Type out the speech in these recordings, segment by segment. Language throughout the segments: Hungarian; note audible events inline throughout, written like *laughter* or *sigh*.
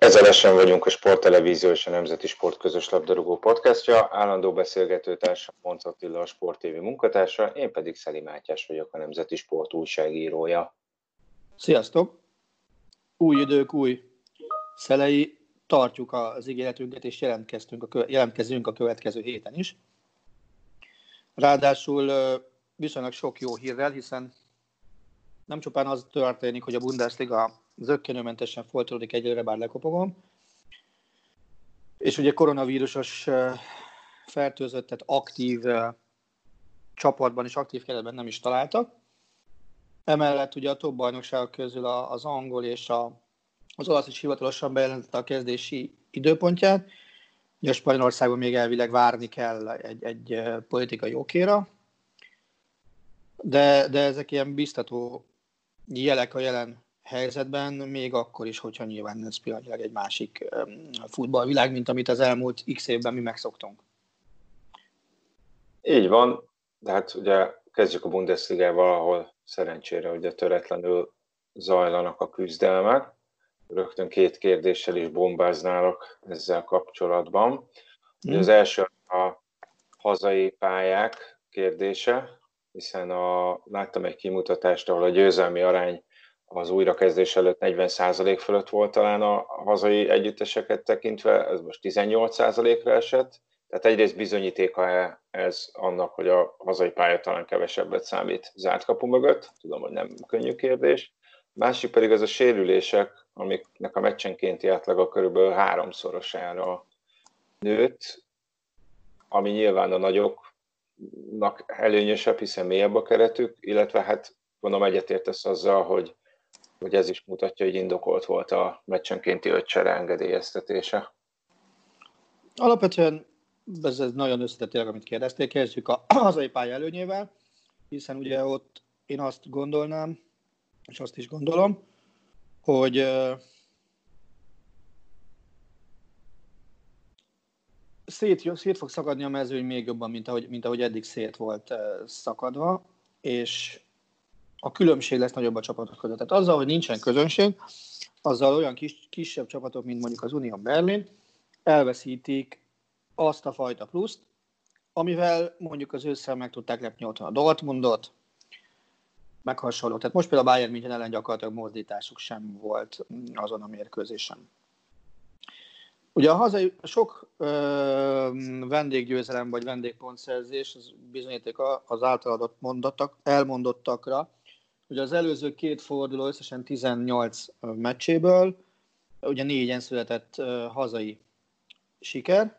Ezelesen vagyunk a Sporttelevízió és a Nemzeti Sport közös labdarúgó podcastja. Állandó beszélgetőtársam Monc Attila, a Sport TV munkatársa, én pedig Szeli Mátyás vagyok, a Nemzeti Sport újságírója. Sziasztok! Új idők, új szelei, tartjuk az ígéretünket, és jelentkeztünk a, kö- jelentkezünk a következő héten is. Ráadásul viszonylag sok jó hírrel, hiszen nem csupán az történik, hogy a Bundesliga zöggenőmentesen folytatódik egyelőre, bár lekopogom. És ugye koronavírusos fertőzöttet aktív csapatban és aktív keretben nem is találtak. Emellett ugye a top bajnokságok közül az angol és a, az olasz is hivatalosan bejelentette a kezdési időpontját. Ugye a Spanyolországban még elvileg várni kell egy, egy politikai okéra, de, de ezek ilyen biztató jelek a jelen helyzetben, még akkor is, hogyha nyilván ez pillanatilag egy másik futballvilág, mint amit az elmúlt x évben mi megszoktunk. Így van, de hát ugye kezdjük a Bundesligával, ahol szerencsére ugye töretlenül zajlanak a küzdelmek. Rögtön két kérdéssel is bombáználok ezzel kapcsolatban. Mm. Az első a hazai pályák kérdése, hiszen a, láttam egy kimutatást, ahol a győzelmi arány az újrakezdés előtt 40% fölött volt talán a hazai együtteseket tekintve, ez most 18%-ra esett. Tehát egyrészt bizonyítéka ez annak, hogy a hazai pálya talán kevesebbet számít zárt kapu mögött. Tudom, hogy nem könnyű kérdés. Másik pedig az a sérülések, amiknek a meccsenkénti átlaga körülbelül háromszorosára nőtt, ami nyilván a nagyoknak előnyösebb, hiszen mélyebb a keretük, illetve hát gondolom egyetértesz azzal, hogy hogy ez is mutatja, hogy indokolt volt a meccsenkénti ötcsere engedélyeztetése. Alapvetően ez, ez nagyon összetett amit kérdeztél. Kezdjük a *clears throat* hazai pálya előnyével, hiszen ugye ott én azt gondolnám, és azt is gondolom, hogy szét, szét fog szakadni a mezőny még jobban, mint ahogy, mint ahogy eddig szét volt szakadva, és a különbség lesz nagyobb a csapatok között. Tehát azzal, hogy nincsen közönség, azzal olyan kis, kisebb csapatok, mint mondjuk az Union Berlin, elveszítik azt a fajta pluszt, amivel mondjuk az ősszel meg tudták lepni otthon a Dortmundot, meg hasonló. Tehát most például a Bayern München ellen gyakorlatilag mozdításuk sem volt azon a mérkőzésen. Ugye a hazai sok ö, vendéggyőzelem vagy vendégpontszerzés az bizonyíték az általadott mondatok, elmondottakra, Ugye az előző két forduló összesen 18 meccséből, ugye négyen született hazai siker,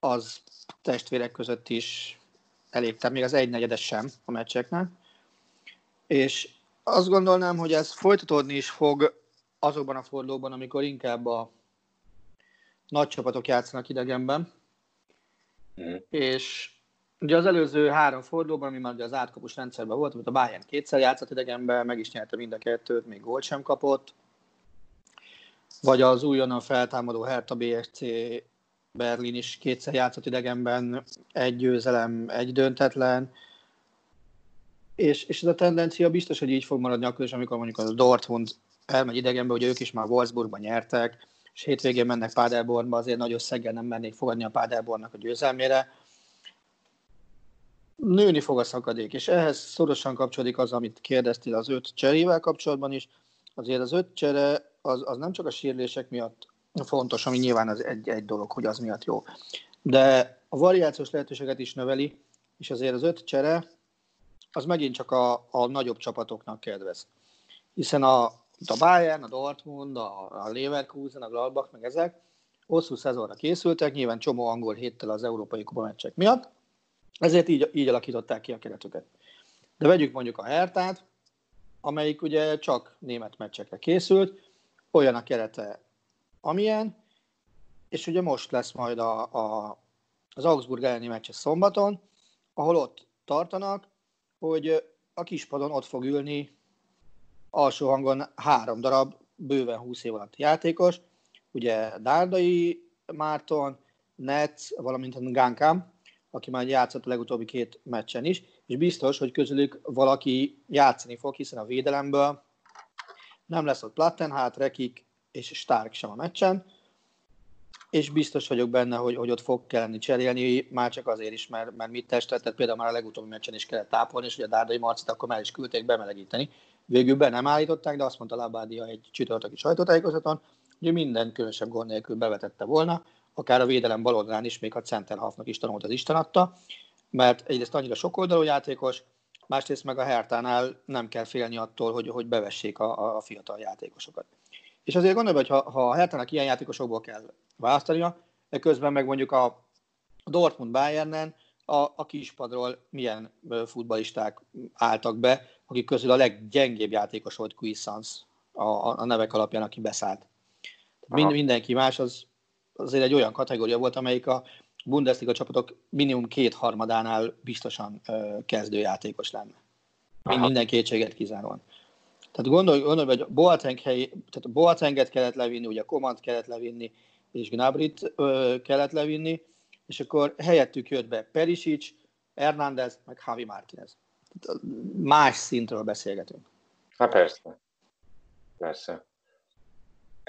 az testvérek között is elég, még az egynegyedes sem a meccseknek. És azt gondolnám, hogy ez folytatódni is fog azokban a fordulóban, amikor inkább a nagy csapatok játszanak idegenben, mm. és Ugye az előző három fordulóban, ami már ugye az átkapus rendszerben volt, amit a Bayern kétszer játszott idegenben, meg is nyerte mind a kettőt, még gólt sem kapott. Vagy az újonnan feltámadó Hertha BSC Berlin is kétszer játszott idegenben, egy győzelem, egy döntetlen. És, és ez a tendencia biztos, hogy így fog maradni akkor is, amikor mondjuk a Dortmund elmegy idegenbe, hogy ők is már Wolfsburgban nyertek, és hétvégén mennek Paderbornba, azért nagy összeggel nem mennék fogadni a Paderbornnak a győzelmére nőni fog a szakadék, és ehhez szorosan kapcsolódik az, amit kérdeztél az öt cserével kapcsolatban is. Azért az öt csere az, az nem csak a sérülések miatt fontos, ami nyilván az egy, egy dolog, hogy az miatt jó. De a variációs lehetőséget is növeli, és azért az öt csere az megint csak a, a nagyobb csapatoknak kedvez. Hiszen a, a Bayern, a Dortmund, a, a Leverkusen, a Gladbach, meg ezek hosszú szezonra készültek, nyilván csomó angol héttel az európai kupa meccsek miatt, ezért így, így alakították ki a keretüket. De vegyük mondjuk a Hertát, amelyik ugye csak német meccsekre készült, olyan a kerete, amilyen, és ugye most lesz majd a, a, az Augsburg elleni meccs szombaton, ahol ott tartanak, hogy a kispadon ott fog ülni alsó hangon három darab bőven 20 év alatt játékos, ugye Dárdai Márton, Netz, valamint a Gánkám, aki már játszott a legutóbbi két meccsen is, és biztos, hogy közülük valaki játszani fog, hiszen a védelemből nem lesz ott Plattenhát, Rekik és Stark sem a meccsen, és biztos vagyok benne, hogy, hogy ott fog kelleni cserélni, már csak azért is, mert, mert mit testet, tehát például már a legutóbbi meccsen is kellett tápolni, és ugye a Dárdai Marcit akkor már is küldték bemelegíteni. Végül be nem állították, de azt mondta Labádia egy csütörtöki sajtótájékozaton, hogy minden különösebb gond nélkül bevetette volna, akár a védelem baloldalán is, még a center halfnak is tanult az Isten adta, mert egyrészt annyira sokoldalú játékos, másrészt meg a Hertánál nem kell félni attól, hogy, hogy bevessék a, a fiatal játékosokat. És azért gondolom, hogy ha, ha a Hertának ilyen játékosokból kell választania, de közben meg mondjuk a Dortmund Bayernen a, a kispadról milyen futbalisták álltak be, akik közül a leggyengébb játékos volt Cuisance a, a nevek alapján, aki beszállt. Mind, mindenki más az azért egy olyan kategória volt, amelyik a Bundesliga csapatok minimum két harmadánál biztosan kezdőjátékos lenne. Aha. Minden kétséget kizáróan. Tehát gondolj, gondolj hogy Boateng hely, tehát Boatenget kellett levinni, ugye Komant kellett levinni, és Gnabrit uh, kellett levinni, és akkor helyettük jött be Perisic, Hernández, meg Javi Martinez. Más szintről beszélgetünk. Hát persze. Persze.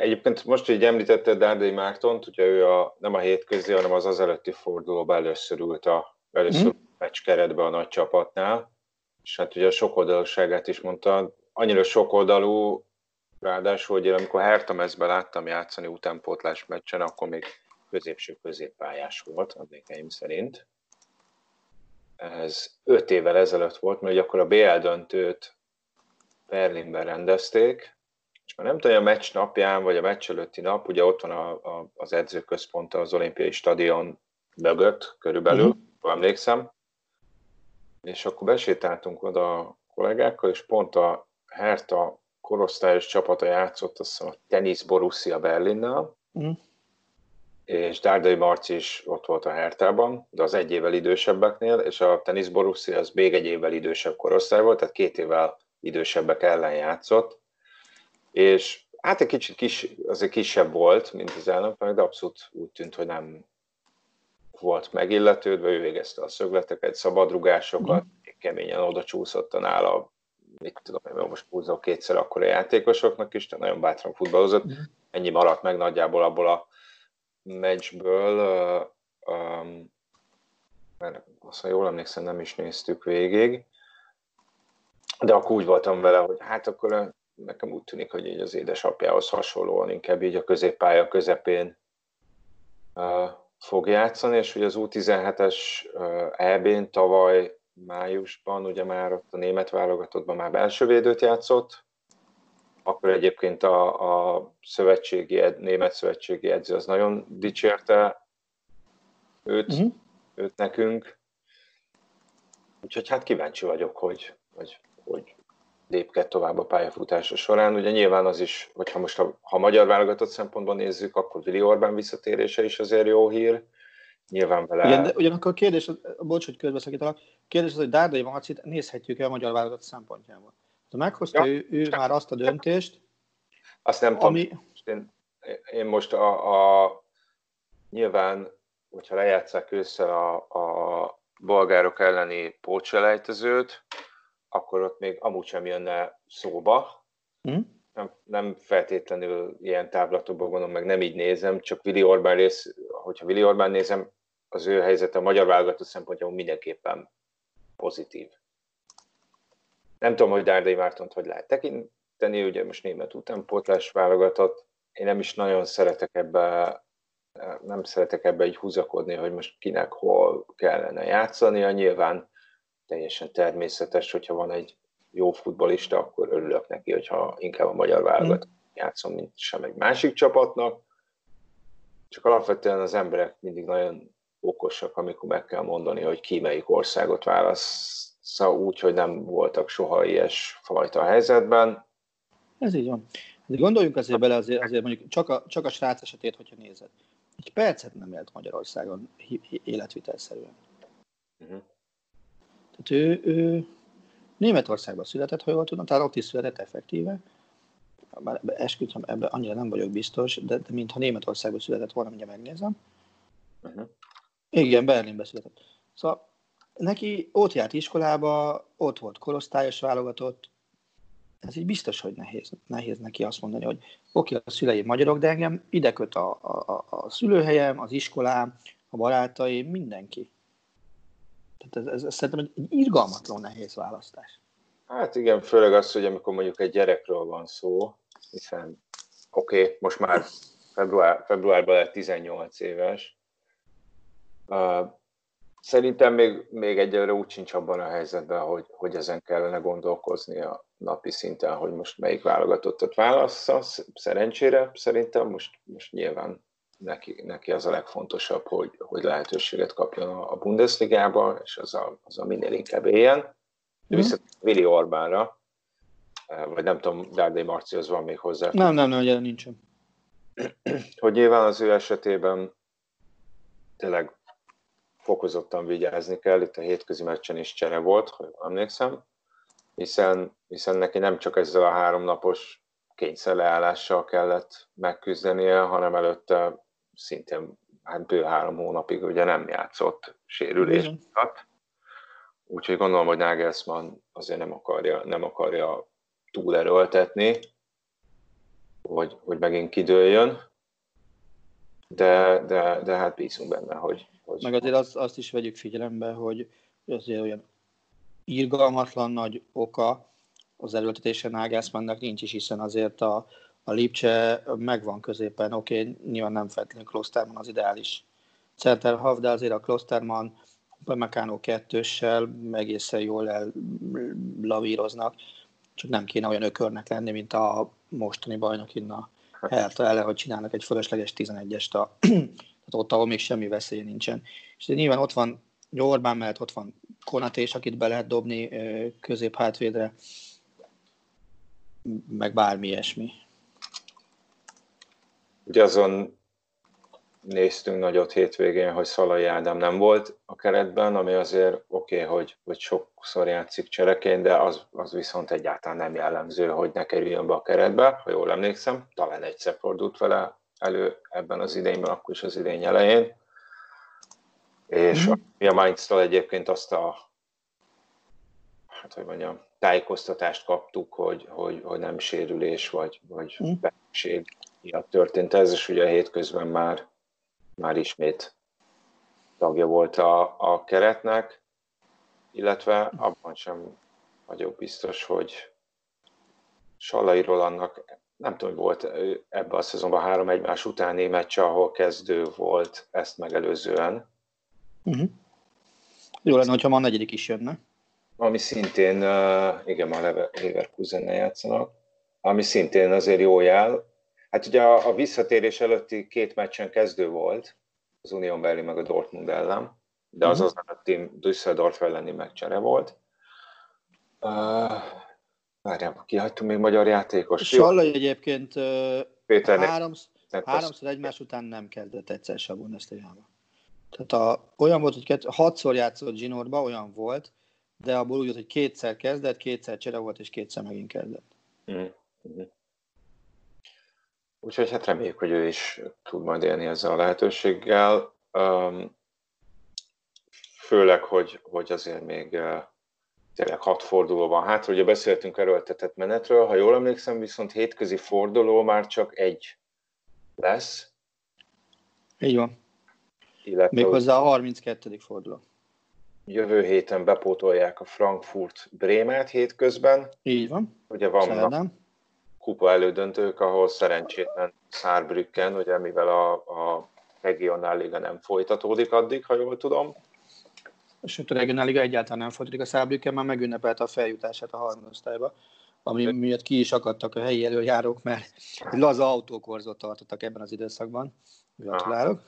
Egyébként most, hogy említetted Dárdai Mártont, ugye ő a, nem a hétközi, hanem az az előtti fordulóban először ült a, először mm. meccs keretbe a nagy csapatnál, és hát ugye a sokoldalúságát is mondta, annyira sokoldalú, ráadásul, hogy én amikor Herta mezbe láttam játszani utánpótlás meccsen, akkor még középső középpályás volt, emlékeim szerint. Ez öt évvel ezelőtt volt, mert akkor a BL döntőt Berlinben rendezték, és már nem tudom, a meccs napján, vagy a meccs előtti nap, ugye ott van a, a, az edzőközpont az olimpiai stadion mögött körülbelül, uh-huh. emlékszem, és akkor besétáltunk oda a kollégákkal, és pont a Herta korosztályos csapata játszott, azt hiszem a Tennis Borussia Berlinnel, uh-huh. és Dárdai Marci is ott volt a Hertában, de az egy évvel idősebbeknél, és a Tennis Borussia az még egy évvel idősebb korosztály volt, tehát két évvel idősebbek ellen játszott, és hát egy kicsit kis, azért kisebb volt, mint az ellenfelek, de abszolút úgy tűnt, hogy nem volt megilletődve, ő végezte a szögleteket, szabadrugásokat, mm. keményen oda csúszott a nála, mit tudom én, most húzok kétszer akkor a játékosoknak is, de nagyon bátran futballozott. Mm. Ennyi maradt meg nagyjából abból a meccsből, um, mert azt, ha jól emlékszem, nem is néztük végig, de akkor úgy voltam vele, hogy hát akkor nekem úgy tűnik, hogy így az édesapjához hasonlóan inkább így a középpálya közepén uh, fog játszani, és hogy az U17-es uh, EB-n tavaly májusban, ugye már ott a német válogatottban már belső védőt játszott, akkor egyébként a, a szövetségi, német szövetségi edző az nagyon dicsérte őt, uh-huh. őt nekünk. Úgyhogy hát kíváncsi vagyok, hogy, hogy, hogy lépked tovább a pályafutása során. Ugye nyilván az is, hogyha most a, ha magyar válogatott szempontból nézzük, akkor Vili Orbán visszatérése is azért jó hír. Nyilván vele... Igen, de ugyanakkor a kérdés, bocs, hogy közbeszakítalak, kérdés az, hogy Dárdai Marcit nézhetjük-e a magyar válogatott szempontjából. Ha meghozta ja, ő, ő már azt a döntést, azt nem ami... tudom, én, én most a, a nyilván, hogyha lejátszák ősszel a, a bolgárok elleni pócselejtezőt, akkor ott még amúgy sem jönne szóba. Mm. Nem, nem feltétlenül ilyen táblatokban gondolom, meg nem így nézem, csak Vili Orbán rész, hogyha Vili Orbán nézem, az ő helyzete a magyar válogató szempontjából mindenképpen pozitív. Nem tudom, hogy Dárdai Mártont hogy lehet tekinteni, ugye most német utánpótlás válogatott. Én nem is nagyon szeretek ebbe nem szeretek ebbe így húzakodni, hogy most kinek hol kellene játszania. Nyilván teljesen természetes, hogyha van egy jó futbolista, akkor örülök neki, hogyha inkább a magyar válogatott mm. játszom, mint sem egy másik csapatnak. Csak alapvetően az emberek mindig nagyon okosak, amikor meg kell mondani, hogy ki melyik országot válasz úgy, hogy nem voltak soha ilyes fajta helyzetben. Ez így van. De gondoljunk azért bele, azért, azért mondjuk csak a, csak a srác esetét, hogyha nézed. Egy percet nem élt Magyarországon életvitelszerűen. Uh-huh. Tehát ő, ő Németországban született, ha jól tudom, tehát ott is született effektíve. Bár esküdtem, ebben annyira nem vagyok biztos, de, de mintha Németországban született volna, mindjárt megnézem. Uh-huh. Igen, Berlinbe született. Szóval neki ott járt iskolába, ott volt korosztályos válogatott, ez így biztos, hogy nehéz, nehéz neki azt mondani, hogy oké, okay, a szüleim magyarok, de engem ide köt a, a, a szülőhelyem, az iskolám, a barátaim, mindenki. Tehát ez, ez, ez szerintem egy irgalmatlan nehéz választás. Hát igen, főleg az, hogy amikor mondjuk egy gyerekről van szó, hiszen oké, okay, most már február, februárban lett 18 éves, uh, Szerintem még, még egyelőre úgy sincs abban a helyzetben, hogy, hogy ezen kellene gondolkozni a napi szinten, hogy most melyik válogatottat válassza. Szerencsére szerintem most, most nyilván neki, neki az a legfontosabb, hogy, hogy lehetőséget kapjon a Bundesligába, és az a, az a minél inkább éljen. Mm. Viszont Vili Orbánra, eh, vagy nem tudom, Dárdai Marcihoz van még hozzá. Nem, nem, nem, nincsen. Hogy nyilván az ő esetében tényleg fokozottan vigyázni kell, itt a hétközi meccsen is csere volt, hogy emlékszem, hiszen, hiszen neki nem csak ezzel a háromnapos kényszerleállással kellett megküzdenie, hanem előtte szintén hát bő három hónapig ugye nem játszott sérülés miatt. Úgyhogy gondolom, hogy Nagelsmann azért nem akarja, nem akarja túlerőltetni, hogy, hogy megint kidőljön, de, de, de hát bízunk benne, hogy, hogy... Meg azért azt, azt is vegyük figyelembe, hogy azért olyan irgalmatlan nagy oka az erőltetése Nagelsmannnak nincs is, hiszen azért a, a Lipcse megvan középen, oké, okay, nyilván nem feltétlenül Klosterman az ideális center de azért a Klosterman Upamecano kettőssel egészen jól lavíroznak, csak nem kéne olyan ökörnek lenni, mint a mostani bajnok innen a Hertha ellen, hogy csinálnak egy fölösleges 11-est a *clears throat* tehát ott, ahol még semmi veszély nincsen. És nyilván ott van Orbán mellett, ott van Konatés, akit be lehet dobni közép hátvédre, meg bármi ilyesmi. Ugye azon néztünk nagyot hétvégén, hogy Szalai Ádám nem volt a keretben, ami azért oké, okay, hogy, hogy sokszor játszik csereként, de az, az viszont egyáltalán nem jellemző, hogy ne kerüljön be a keretbe, ha jól emlékszem, talán egyszer fordult vele elő ebben az idényben, akkor is az idény elején. És mm-hmm. a mainz egyébként azt a hát hogy mondjam, tájékoztatást kaptuk, hogy, hogy, hogy nem sérülés vagy, vagy mm. betegség miatt történt ez, és ugye hétközben már, már ismét tagja volt a, a keretnek, illetve abban sem vagyok biztos, hogy Salai Rolandnak nem tudom, hogy volt ebben a szezonban három egymás utáni meccs, ahol kezdő volt ezt megelőzően. Uh-huh. Jó lenne, hogyha ma a negyedik is jönne. Ami szintén, igen, ma leverkusen játszanak, ami szintén azért jó jel. Hát ugye a, a visszatérés előtti két meccsen kezdő volt, az Unión Berlin meg a Dortmund ellen, de az uh-huh. az előtti Düsseldorf elleni meccsere volt. Uh, Várjál, kihagytunk még magyar játékos. Sallai egyébként Péter háromsz, háromszor egymás után nem kezdett egyszer se a Bundesliga-ba. Tehát a, olyan volt, hogy kett, hatszor játszott Ginorba, olyan volt, de abból úgy volt, hogy kétszer kezdett, kétszer csere volt, és kétszer megint kezdett. Mm-hmm. Úgyhogy hát reméljük, hogy ő is tud majd élni ezzel a lehetőséggel. Főleg, hogy, hogy azért még tényleg hat forduló van hátra. Ugye beszéltünk erőltetett menetről, ha jól emlékszem, viszont hétközi forduló már csak egy lesz. Így van. Illetve Méghozzá a 32. forduló. Jövő héten bepótolják a Frankfurt Brémát hétközben. Így van. Ugye van kupa elődöntők, ahol szerencsétlen Saarbrücken, ugye mivel a, a regionáliga nem folytatódik addig, ha jól tudom. Sőt, a regionáliga egyáltalán nem folytatódik. A Szábrüken már megünnepelte a feljutását a harmadosztályba, ami miatt ki is akadtak a helyi előjárók, mert laza autókorzót tartottak ebben az időszakban. Gratulálok.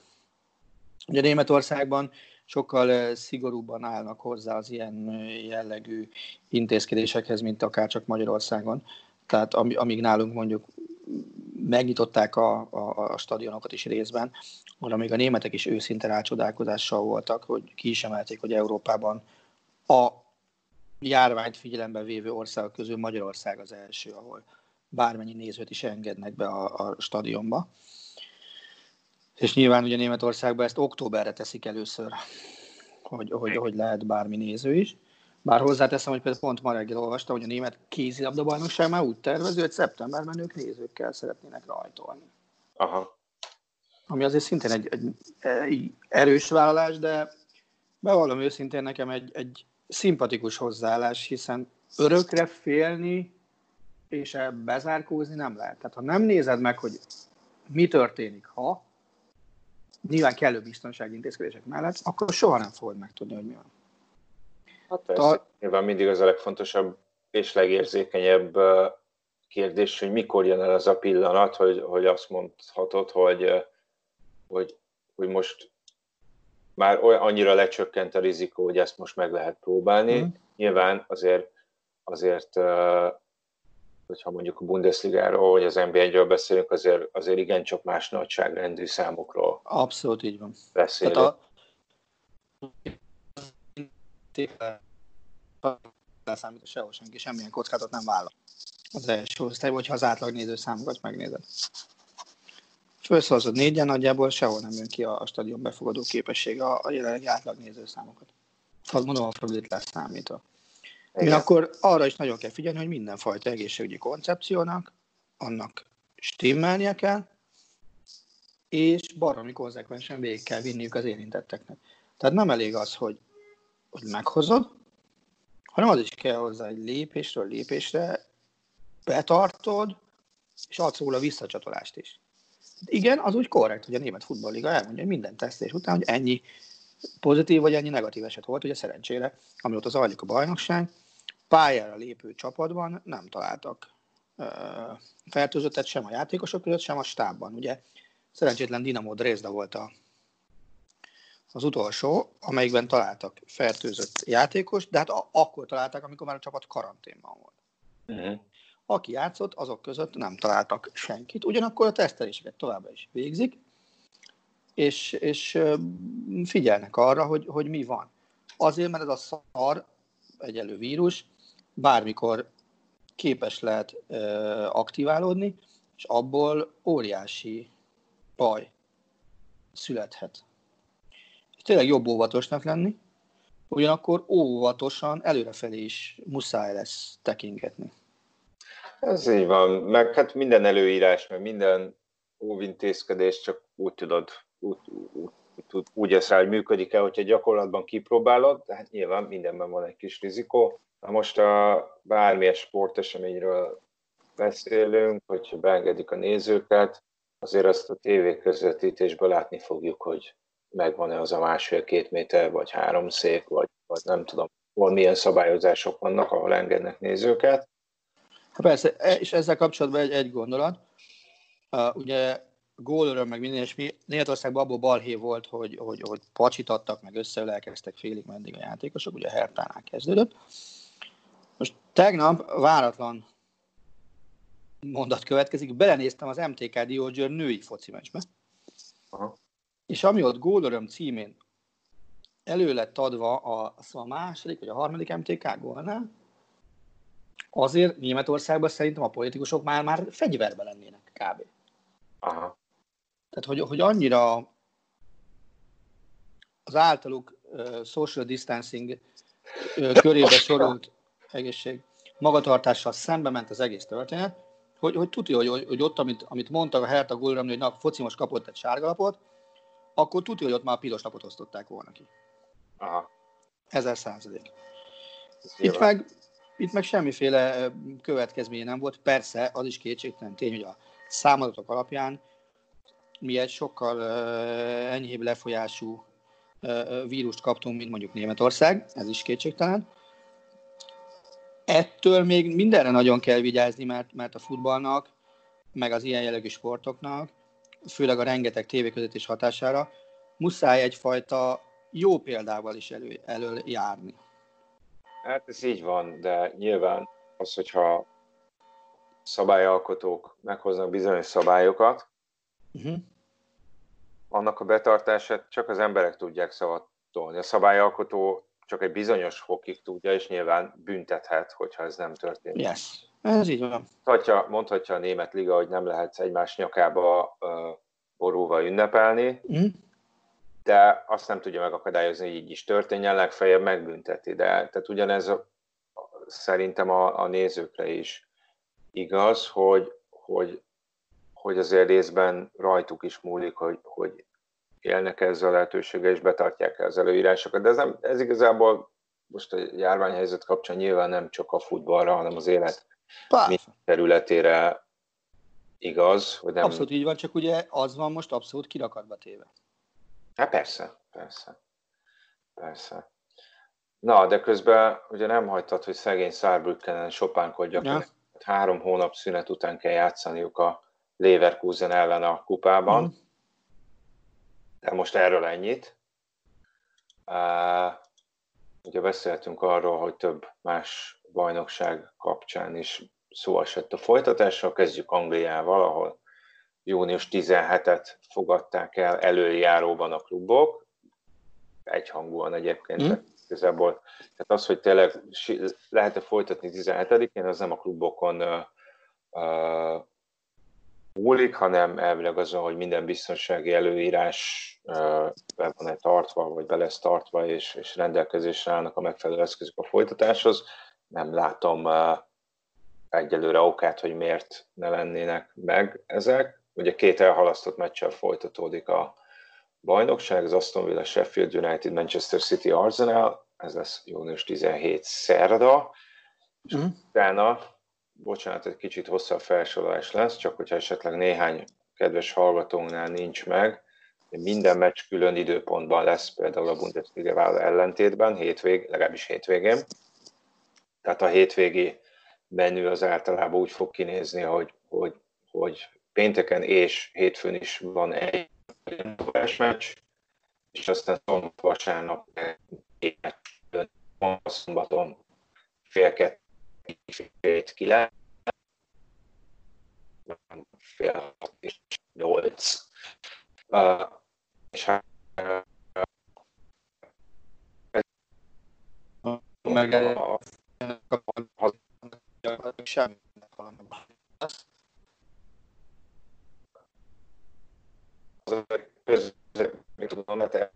Ugye Németországban sokkal szigorúbban állnak hozzá az ilyen jellegű intézkedésekhez, mint akár csak Magyarországon. Tehát amíg nálunk mondjuk megnyitották a, a, a stadionokat is részben, oda még a németek is őszinte rácsodálkozással voltak, hogy ki is emelték, hogy Európában a járványt figyelembe vévő országok közül Magyarország az első, ahol bármennyi nézőt is engednek be a, a stadionba. És nyilván ugye Németországban ezt októberre teszik először, hogy, hogy, hogy lehet bármi néző is. Bár hozzáteszem, hogy például pont ma reggel olvastam, hogy a német kézilabda már úgy tervező, hogy szeptemberben ők nézőkkel szeretnének rajtolni. Aha. Ami azért szintén egy, egy, egy erős vállalás, de bevallom őszintén nekem egy, egy szimpatikus hozzáállás, hiszen örökre félni és bezárkózni nem lehet. Tehát ha nem nézed meg, hogy mi történik, ha, nyilván kellő biztonsági intézkedések mellett, akkor soha nem fogod megtudni, hogy mi van. Hát persze, Ta... nyilván mindig az a legfontosabb és legérzékenyebb kérdés, hogy mikor jön el az a pillanat, hogy, hogy azt mondhatod, hogy, hogy, hogy most már olyan, annyira lecsökkent a rizikó, hogy ezt most meg lehet próbálni. Mm. Nyilván azért, azért hogyha mondjuk a Bundesligáról vagy az NBA-ről beszélünk, azért, azért igencsak más nagyságrendű számokról Abszolút így van. beszélünk. Tehát a leszámít sehol senki, semmilyen kockázatot nem vállal az első osztályban, hogyha az átlag néző számokat megnézed. Felszavazod négyen, nagyjából sehol nem jön ki a, a stadion befogadó képessége a, a jelenlegi átlag néző számokat. Hát mondom, a Frolit leszámítva. Igen. akkor arra is nagyon kell figyelni, hogy mindenfajta egészségügyi koncepciónak, annak stimmelnie kell, és baromi konzekvensen végig kell vinniük az érintetteknek. Tehát nem elég az, hogy, hogy meghozod, hanem az is kell hozzá egy lépésről lépésre betartod, és adsz róla visszacsatolást is. Igen, az úgy korrekt, hogy a német futballliga elmondja hogy minden tesztés után, hogy ennyi pozitív vagy ennyi negatív eset volt, ugye szerencsére, amióta zajlik a bajnokság, pályára lépő csapatban nem találtak fertőzöttet sem a játékosok között, sem a stábban. Ugye szerencsétlen Dinamo Dresda volt a, az utolsó, amelyikben találtak fertőzött játékos, de hát a, akkor találták, amikor már a csapat karanténban volt. Uh-huh. Aki játszott, azok között nem találtak senkit. Ugyanakkor a teszteléseket továbbra is végzik, és, és figyelnek arra, hogy, hogy mi van. Azért, mert ez a szar, egyelő vírus, bármikor képes lehet aktiválódni, és abból óriási baj születhet. Tényleg jobb óvatosnak lenni, ugyanakkor óvatosan előrefelé is muszáj lesz tekingetni. Ez így van, meg hát minden előírás, meg minden óvintézkedés csak úgy tudod, úgy, úgy, úgy, úgy rá, hogy működik-e, hogyha gyakorlatban kipróbálod, de hát nyilván mindenben van egy kis rizikó, Na most a bármilyen sporteseményről beszélünk, hogyha beengedik a nézőket, azért azt a tévé közvetítésből látni fogjuk, hogy megvan-e az a másfél-két méter, vagy három szék, vagy, vagy nem tudom, hol milyen szabályozások vannak, ahol engednek nézőket. Hát persze, e, és ezzel kapcsolatban egy, egy gondolat. Uh, ugye gólöröm, meg minden, és mi Németországban abból balhé volt, hogy, hogy, hogy pacsitattak, meg összeülelkeztek félig meddig a játékosok, ugye a Hertánál kezdődött. Most tegnap váratlan mondat következik, belenéztem az MTK Diogger női foci meccsbe, Aha. És ami ott gólöröm címén elő lett adva a, a második vagy a harmadik MTK gólnál, azért Németországban szerintem a politikusok már, már fegyverbe lennének kb. Aha. Tehát, hogy, hogy annyira az általuk uh, social distancing uh, körébe sorult egészség magatartással szembe ment az egész történet, hogy, hogy tudja, hogy, hogy, ott, amit, amit mondtak a Hertha Gulram, hogy na, foci most kapott egy sárga lapot, akkor tudja, hogy ott már a piros lapot osztották volna ki. Aha. Ezer százalék. Itt meg, itt meg semmiféle következménye nem volt. Persze, az is kétségtelen tény, hogy a számadatok alapján mi egy sokkal uh, enyhébb lefolyású uh, vírust kaptunk, mint mondjuk Németország, ez is kétségtelen. Ettől még mindenre nagyon kell vigyázni, mert, mert a futballnak, meg az ilyen jellegű sportoknak, főleg a rengeteg tévéközvetés hatására, muszáj egyfajta jó példával is elő, elől járni. Hát ez így van, de nyilván az, hogyha szabályalkotók meghoznak bizonyos szabályokat, uh-huh. annak a betartását csak az emberek tudják szavatolni. A szabályalkotó csak egy bizonyos fokig tudja, és nyilván büntethet, hogyha ez nem történik. Yes, ez így van. Mondhatja, mondhatja a német liga, hogy nem lehet egymás nyakába uh, borúval ünnepelni, uh-huh de azt nem tudja megakadályozni, hogy így is történjen, legfeljebb megbünteti. De tehát ugyanez a, szerintem a, a nézőkre is igaz, hogy, hogy, hogy azért részben rajtuk is múlik, hogy, hogy élnek ezzel a lehetőséggel, és betartják el az előírásokat. De ez, nem, ez igazából most a járványhelyzet kapcsán nyilván nem csak a futballra, hanem az élet területére igaz. Hogy nem... Abszolút így van, csak ugye az van most abszolút kirakatba téve. Hát persze, persze. Persze. Na, de közben ugye nem hagytad, hogy szegény Saarbrückenen sopánkodjak. Ja. Három hónap szünet után kell játszaniuk a Leverkusen ellen a kupában. Mm. De most erről ennyit. Uh, ugye beszéltünk arról, hogy több más bajnokság kapcsán is szó esett a folytatásra. Kezdjük Angliával, ahol június 17-et fogadták el előjáróban a klubok, egyhangúan egyébként, mm. igazából. Tehát az, hogy tényleg lehet-e folytatni 17-én, az nem a klubokon uh, uh, múlik, hanem elvileg azon, hogy minden biztonsági előírás be van-e tartva, vagy be lesz tartva, és, és rendelkezésre állnak a megfelelő eszközök a folytatáshoz. Nem látom egyelőre okát, hogy miért ne lennének meg ezek. Ugye két elhalasztott meccsel folytatódik a bajnokság, az Aston Villa, Sheffield United, Manchester City, Arsenal, ez lesz június 17 szerda, és mm. utána, bocsánat, egy kicsit hosszabb felsorolás lesz, csak hogyha esetleg néhány kedves hallgatónál nincs meg, minden meccs külön időpontban lesz, például a bundesliga ellentétben, hétvég, legalábbis hétvégén. Tehát a hétvégi menü az általában úgy fog kinézni, hogy, hogy, hogy pénteken és hétfőn is van egy meccs, és aztán szombat vasárnap egy meccs, szombaton fél kettő, fél kilenc, fél hat és nyolc. Uh, és hát meg a, a, a, semmi az még tudom, mert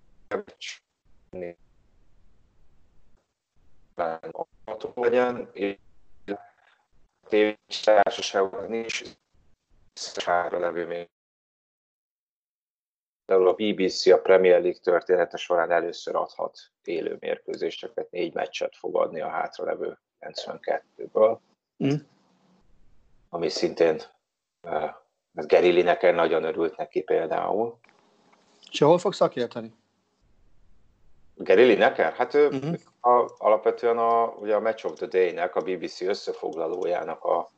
legyen, és társaságban nincs sára levő még. Például a BBC a Premier League története során először adhat élő mérkőzéseket, négy meccset fogadni a hátralevő 92-ből, mm. ami szintén uh, Gary Lineker nagyon örült neki például. És hol fog szakérteni? Gary Lineker? Hát ő uh-huh. A, alapvetően a, ugye a Match of the Day-nek, a BBC összefoglalójának a,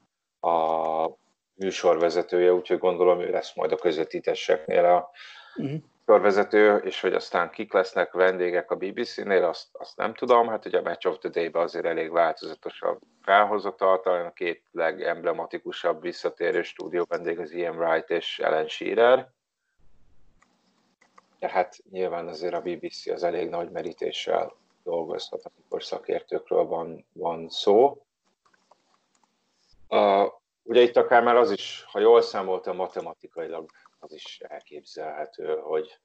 a műsorvezetője, úgyhogy gondolom ő lesz majd a közvetítéseknél a uh-huh. műsorvezető, és hogy aztán kik lesznek vendégek a BBC-nél, azt, azt nem tudom. Hát ugye a Match of the Day-ben azért elég változatos a felhozatal, talán a két legemblematikusabb visszatérő stúdió vendég az Ian Wright és Ellen Shearer. De hát nyilván azért a BBC az elég nagy merítéssel dolgozhat, amikor szakértőkről van, van szó. Uh, ugye itt akár már az is, ha jól számoltam matematikailag, az is elképzelhető, hogy,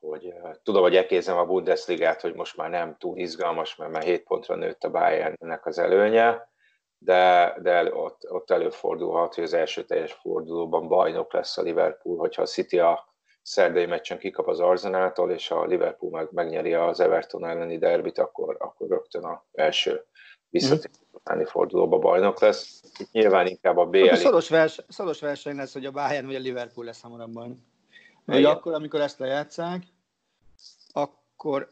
hogy tudom, hogy ekézem a Bundesligát, hogy most már nem túl izgalmas, mert már 7 pontra nőtt a Bayernnek az előnye, de, de ott, ott előfordulhat, hogy az első teljes fordulóban bajnok lesz a Liverpool, hogyha a City a szerdai meccsen kikap az Arsenáltól, és a Liverpool meg, megnyeri az Everton elleni derbit, akkor, akkor rögtön az első visszatérő utáni fordulóba bajnok lesz. Itt nyilván inkább a BL... Szoros, vers, szoros verseny lesz, hogy a Bayern vagy a Liverpool lesz hamarabb bajnok. Hogy akkor, amikor ezt lejátszák, akkor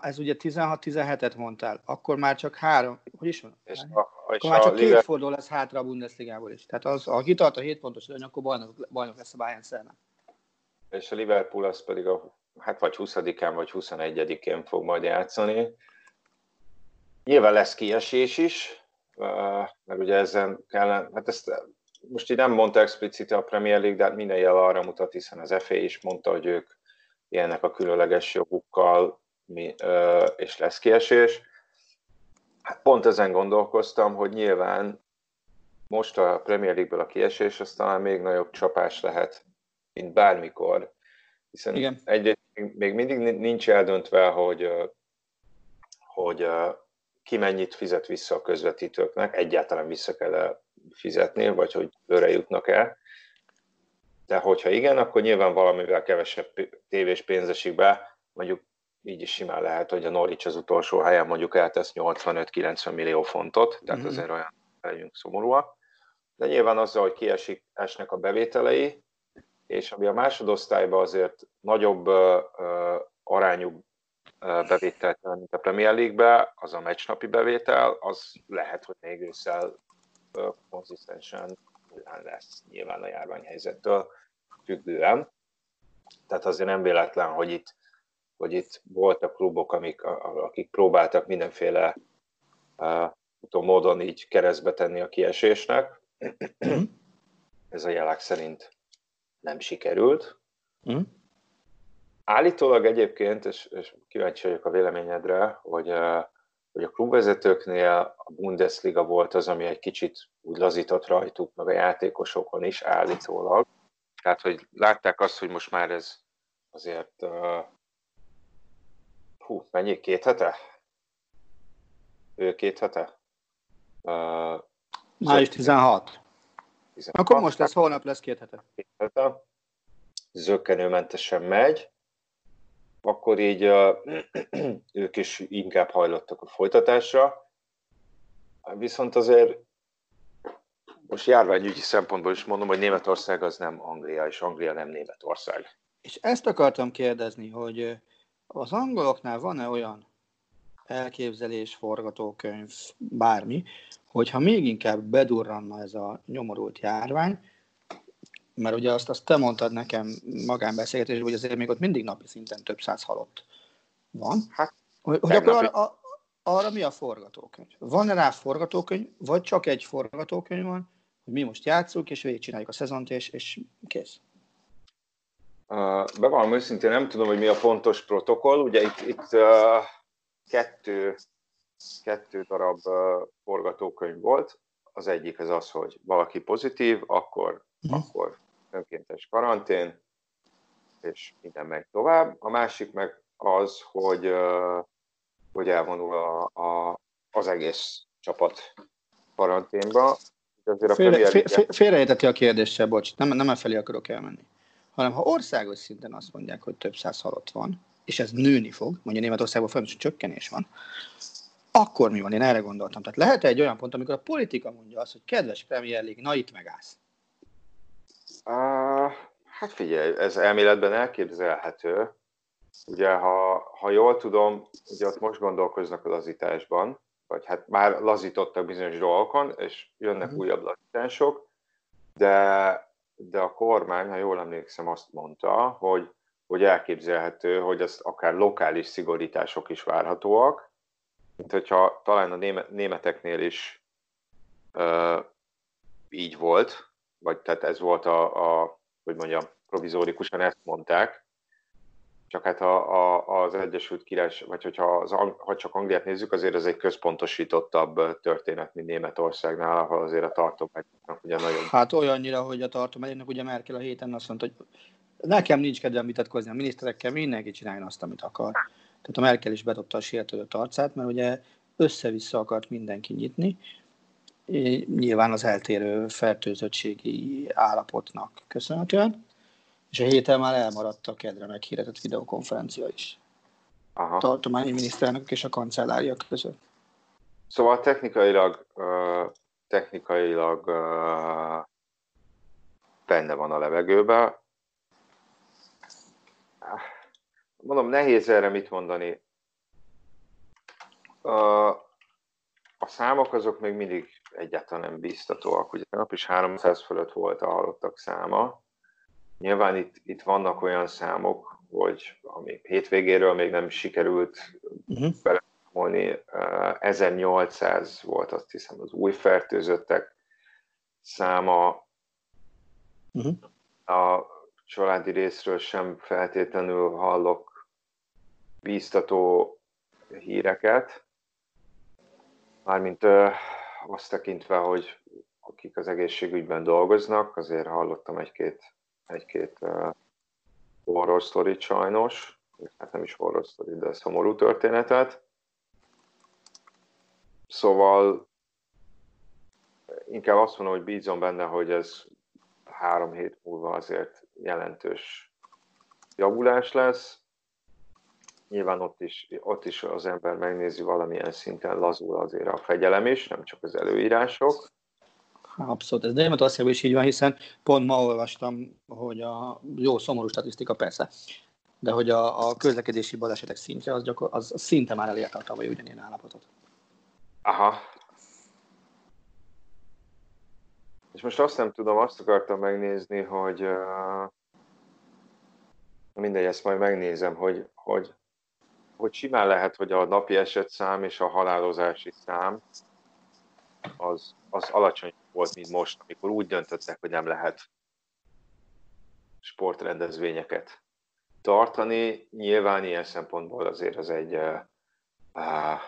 ez ugye 16-17-et mondtál, akkor már csak három, hogy is van? És a, akkor és már csak két forduló lesz hátra a Bundesligából is. Tehát az, ha kitart a 7 pontos előny, akkor bajnok, bajnok lesz a Bayern Szerna. És a Liverpool az pedig a, hát vagy 20-án, vagy 21-én fog majd játszani. Nyilván lesz kiesés is, mert ugye ezen kellene, hát ezt most így nem mondta explicite a Premier League, de hát minden jel arra mutat, hiszen az FA is mondta, hogy ők ilyenek a különleges jogukkal, mi, és lesz kiesés. Hát pont ezen gondolkoztam, hogy nyilván most a Premier League-ből a kiesés, az talán még nagyobb csapás lehet, mint bármikor, hiszen Igen. egyrészt még mindig nincs eldöntve, hogy, hogy ki mennyit fizet vissza a közvetítőknek, egyáltalán vissza kell -e fizetni, vagy hogy őre jutnak el. De hogyha igen, akkor nyilván valamivel kevesebb tévés pénz esik be, mondjuk így is simán lehet, hogy a Norwich az utolsó helyen mondjuk eltesz 85-90 millió fontot, tehát mm-hmm. azért olyan legyünk szomorúak. De nyilván azzal, hogy kiesik, esnek a bevételei, és ami a másodosztályban azért nagyobb arányú bevételt mint a Premier League-be, az a meccsnapi bevétel, az lehet, hogy még ősszel konzisztensen lesz nyilván a járványhelyzettől függően. Tehát azért nem véletlen, hogy itt, hogy itt voltak klubok, amik, akik próbáltak mindenféle uh, módon így keresztbe tenni a kiesésnek. Mhm. Ez a jelek szerint nem sikerült. Mm. Állítólag egyébként, és, és kíváncsi vagyok a véleményedre, hogy, hogy a klubvezetőknél a Bundesliga volt az, ami egy kicsit úgy lazított rajtuk, meg a játékosokon is állítólag. Tehát, hogy látták azt, hogy most már ez azért, uh, hú, mennyi, két hete? Ő két hete? Uh, Május 16. 16. Akkor most ez holnap lesz két hete. Hete. Zöggenőmentesen megy akkor így uh, *clears throat* ők is inkább hajlottak a folytatásra. Viszont azért most járványügyi szempontból is mondom, hogy Németország az nem Anglia, és Anglia nem Németország. És ezt akartam kérdezni, hogy az angoloknál van-e olyan elképzelés, forgatókönyv, bármi, hogyha még inkább bedurranna ez a nyomorult járvány, mert ugye azt, azt te mondtad nekem magánbeszélgetésben, hogy azért még ott mindig napi szinten több száz halott van. Hát, hogy, hogy akkor arra, a, arra mi a forgatókönyv? Van-e rá forgatókönyv, vagy csak egy forgatókönyv van, hogy mi most játszunk, és végigcsináljuk a szezont, és, és kész? Bevallom őszintén, nem tudom, hogy mi a pontos protokoll. Ugye itt, itt uh, kettő, kettő darab uh, forgatókönyv volt. Az egyik az az, hogy valaki pozitív, akkor, uh-huh. akkor önkéntes karantén, és minden megy tovább. A másik meg az, hogy, hogy elvonul a, a, az egész csapat karanténba. Azért a Félre, fél, félreérteti a kérdéssel, bocs, nem, nem felé akarok elmenni. Hanem ha országos szinten azt mondják, hogy több száz halott van, és ez nőni fog, mondja Németországban folyamatos csökkenés van, akkor mi van? Én erre gondoltam. Tehát lehet egy olyan pont, amikor a politika mondja azt, hogy kedves Premier League, na itt megállsz. Uh, hát figyelj, ez elméletben elképzelhető. Ugye, ha, ha jól tudom, ugye ott most gondolkoznak a lazításban, vagy hát már lazítottak bizonyos dolgokon, és jönnek uh-huh. újabb lazítások, de, de a kormány, ha jól emlékszem, azt mondta, hogy, hogy elképzelhető, hogy az akár lokális szigorítások is várhatóak, mint hogyha talán a németeknél is uh, így volt, vagy tehát ez volt a, a hogy mondjam, provizórikusan ezt mondták, csak hát a, a, az Egyesült Királyság, vagy hogyha az, ha csak Angliát nézzük, azért ez egy központosítottabb történet, mint Németországnál, ahol azért a tartományoknak ugye nagyon... Hát olyannyira, hogy a tartományoknak ugye Merkel a héten azt mondta, hogy nekem nincs kedvem vitatkozni a miniszterekkel, mindenki csináljon azt, amit akar. Tehát a Merkel is bedobta a sértődött arcát, mert ugye össze-vissza akart mindenki nyitni, nyilván az eltérő fertőzöttségi állapotnak köszönhetően, és a héten már elmaradt a kedre meghirdetett videokonferencia is. Aha. Tartományi miniszterelnök és a kancellária között. Szóval technikailag, uh, technikailag uh, benne van a levegőben. mondom, nehéz erre mit mondani. A számok azok még mindig egyáltalán nem bíztatóak. Ugye nap is 300 fölött volt a halottak száma. Nyilván itt, itt vannak olyan számok, hogy ami hétvégéről még nem sikerült uh-huh. belemolni, 1800 volt azt hiszem az új fertőzöttek száma. Uh-huh. A családi részről sem feltétlenül hallok bíztató híreket. Mármint azt tekintve, hogy akik az egészségügyben dolgoznak, azért hallottam egy-két, egy-két uh, horror story sajnos, hát nem is horror story, de szomorú történetet. Szóval inkább azt mondom, hogy bízom benne, hogy ez három hét múlva azért jelentős javulás lesz. Nyilván ott is, ott is az ember megnézi valamilyen szinten lazul azért a fegyelem is, nem csak az előírások. Abszolút, ez Németországban is így van, hiszen pont ma olvastam, hogy a jó szomorú statisztika persze, de hogy a, a közlekedési balesetek szintje az, gyakor, az, az szinte már elérte a tavaly ugyanilyen állapotot. Aha. És most azt nem tudom, azt akartam megnézni, hogy uh, mindegy, ezt majd megnézem, hogy, hogy, hogy simán lehet, hogy a napi esetszám és a halálozási szám az, az alacsony volt, mint most, amikor úgy döntöttek, hogy nem lehet sportrendezvényeket tartani. Nyilván ilyen szempontból azért az egy uh,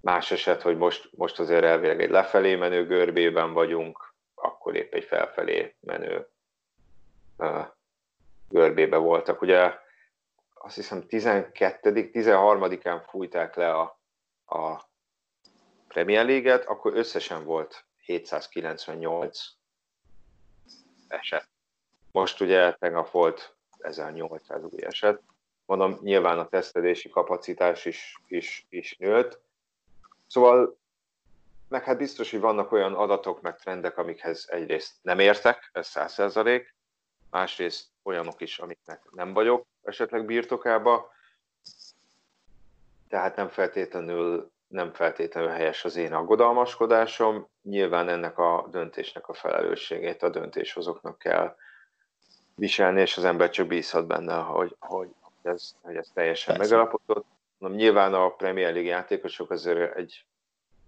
más eset, hogy most, most azért elvileg egy lefelé menő görbében vagyunk, akkor épp egy felfelé menő uh, görbébe voltak. Ugye azt hiszem 12 13-án fújták le a, a Premier League-et, akkor összesen volt 798 eset. Most ugye tegnap volt 1800 új eset. Mondom, nyilván a tesztelési kapacitás is, is, is nőtt. Szóval meg hát biztos, hogy vannak olyan adatok, meg trendek, amikhez egyrészt nem értek, ez száz százalék, másrészt olyanok is, amiknek nem vagyok esetleg birtokába, tehát nem feltétlenül, nem feltétlenül helyes az én aggodalmaskodásom. Nyilván ennek a döntésnek a felelősségét a döntéshozóknak kell viselni, és az ember csak bízhat benne, hogy, hogy, ez, hogy ez teljesen Persze. megalapozott. Nyilván a Premier League játékosok azért egy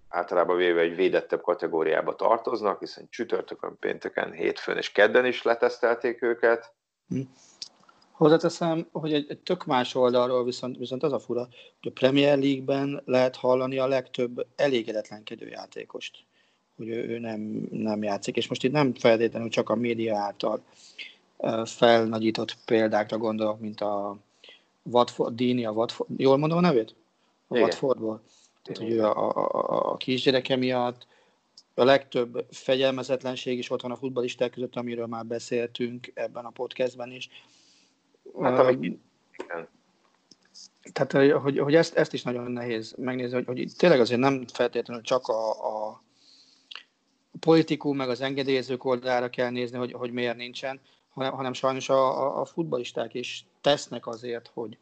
általában véve egy védettebb kategóriába tartoznak, hiszen csütörtökön, pénteken, hétfőn és kedden is letesztelték őket. Hm. Hozzáteszem, hogy egy, egy tök más oldalról viszont, viszont az a fura, hogy a Premier League-ben lehet hallani a legtöbb elégedetlenkedő játékost, hogy ő, ő nem, nem játszik. És most itt nem feltétlenül csak a média által felnagyított példákra gondolok, mint a Watford, Dini, a Watford, jól mondom a nevét? A Igen. Watfordból. Tehát, hogy ő a, a, a kisgyereke miatt a legtöbb fegyelmezetlenség is ott van a futballisták között, amiről már beszéltünk ebben a podcastben is. Hát, uh, igen. Tehát, hogy, hogy ezt, ezt is nagyon nehéz megnézni, hogy, hogy tényleg azért nem feltétlenül csak a, a politikum, meg az engedélyezők oldalára kell nézni, hogy, hogy miért nincsen, hanem, hanem sajnos a, a, a futballisták is tesznek azért, hogy,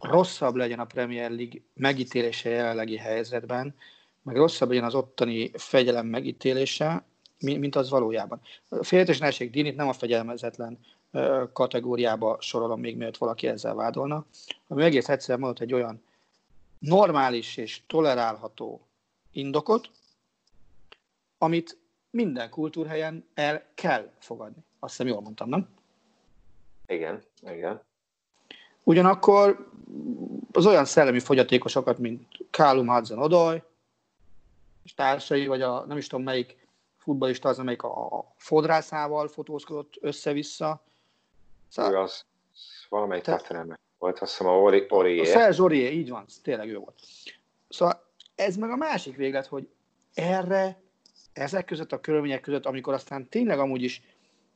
rosszabb legyen a Premier League megítélése jelenlegi helyzetben, meg rosszabb legyen az ottani fegyelem megítélése, mint az valójában. Félretes nehézség Dinit nem a fegyelmezetlen kategóriába sorolom még, mielőtt valaki ezzel vádolna, ami egész egyszer mondott egy olyan normális és tolerálható indokot, amit minden kultúrhelyen el kell fogadni. Azt hiszem jól mondtam, nem? Igen, igen. Ugyanakkor az olyan szellemi fogyatékosokat, mint Kálum Hudson Odoy, és társai, vagy a nem is tudom melyik futballista az, amelyik a fodrászával fotózkodott össze-vissza. Szóval, ő az valamelyik te... Tottenham volt, azt hiszem a Ori, Orié. A Serge Orié, így van, tényleg ő volt. Szóval ez meg a másik véglet, hogy erre, ezek között a körülmények között, amikor aztán tényleg amúgy is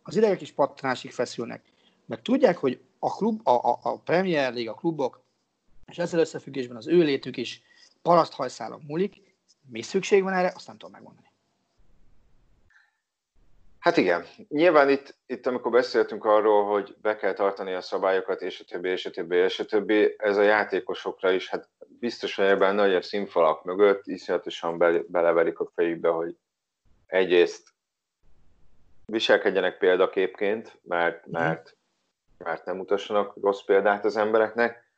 az idegek is pattanásig feszülnek, meg tudják, hogy a, klub, a, a, a Premier League, a klubok, és ezzel összefüggésben az ő létük is paraszthajszálon múlik. Mi szükség van erre, azt nem tudom megmondani. Hát igen, nyilván itt, itt amikor beszéltünk arról, hogy be kell tartani a szabályokat, és a többi, és a többi, és a többi, ez a játékosokra is, hát biztos, hogy ebben nagy a színfalak mögött iszonyatosan be, beleverik a fejükbe, hogy egyrészt viselkedjenek példaképként, mert, mhm. mert, mert nem mutassanak rossz példát az embereknek.